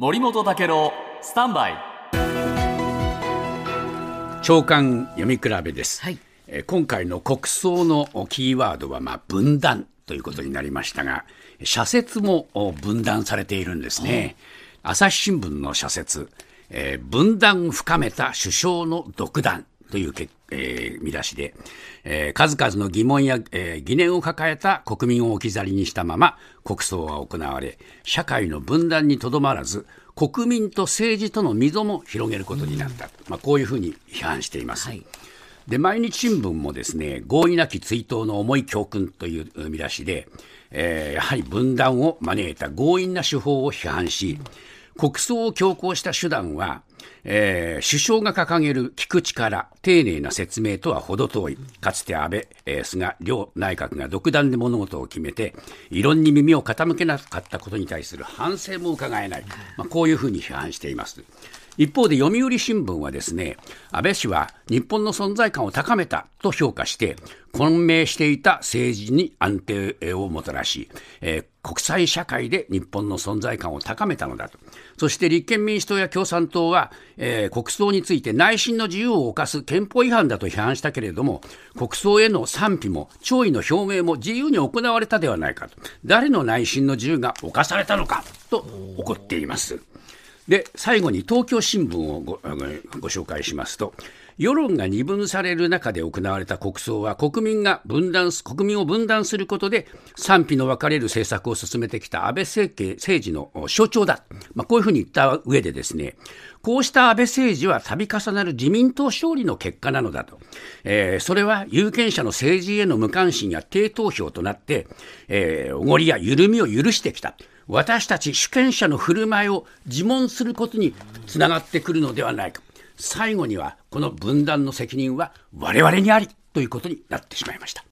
森本武郎スタンバイ。長官読み比べです、はい。えー今回の国葬のキーワードはまあ分断ということになりましたが社説もお分断されているんですね、朝日新聞の社説、えー分断深めた首相の独断というけ、えー見出しで、えー数々の疑問や、えー疑念を抱えた国民を置き去りにしたまま国葬は行われ社会の分断にとどまらず国民と政治との溝も広げることになった、まあ、こういうふうに批判しています。はいで毎日新聞もですね合意なき追悼の重い教訓という見出しで、えーやはり分断を招いた強引な手法を批判し国葬を強行した手段は、えー首相が掲げる聞く力丁寧な説明とは程遠いかつて安倍、えー菅両内閣が独断で物事を決めて異論に耳を傾けなかったことに対する反省も伺えない、まあ、こういうふうに批判しています。一方で読売新聞はですね安倍氏は日本の存在感を高めたと評価して混迷していた政治に安定をもたらし、えー国際社会で日本の存在感を高めたのだとそして立憲民主党や共産党は、えー国葬について内心の自由を侵す憲法違反だと批判したけれども国葬への賛否も弔意の表明も自由に行われたではないかと誰の内心の自由が侵されたのかと怒っています。で最後に東京新聞をごご紹介しますと世論が二分される中で行われた国葬は国民が分断国民を分断することで賛否の分かれる政策を進めてきた安倍政権政治の象徴だ、まあ、こういうふうに言った上でですねこうした安倍政治は度重なる自民党勝利の結果なのだと、えーそれは有権者の政治への無関心や低投票となって、えーおごりや緩みを許してきた。私たち主権者の振る舞いを自問することにつながってくるのではないか。最後にはこの分断の責任は我々にありということになってしまいました。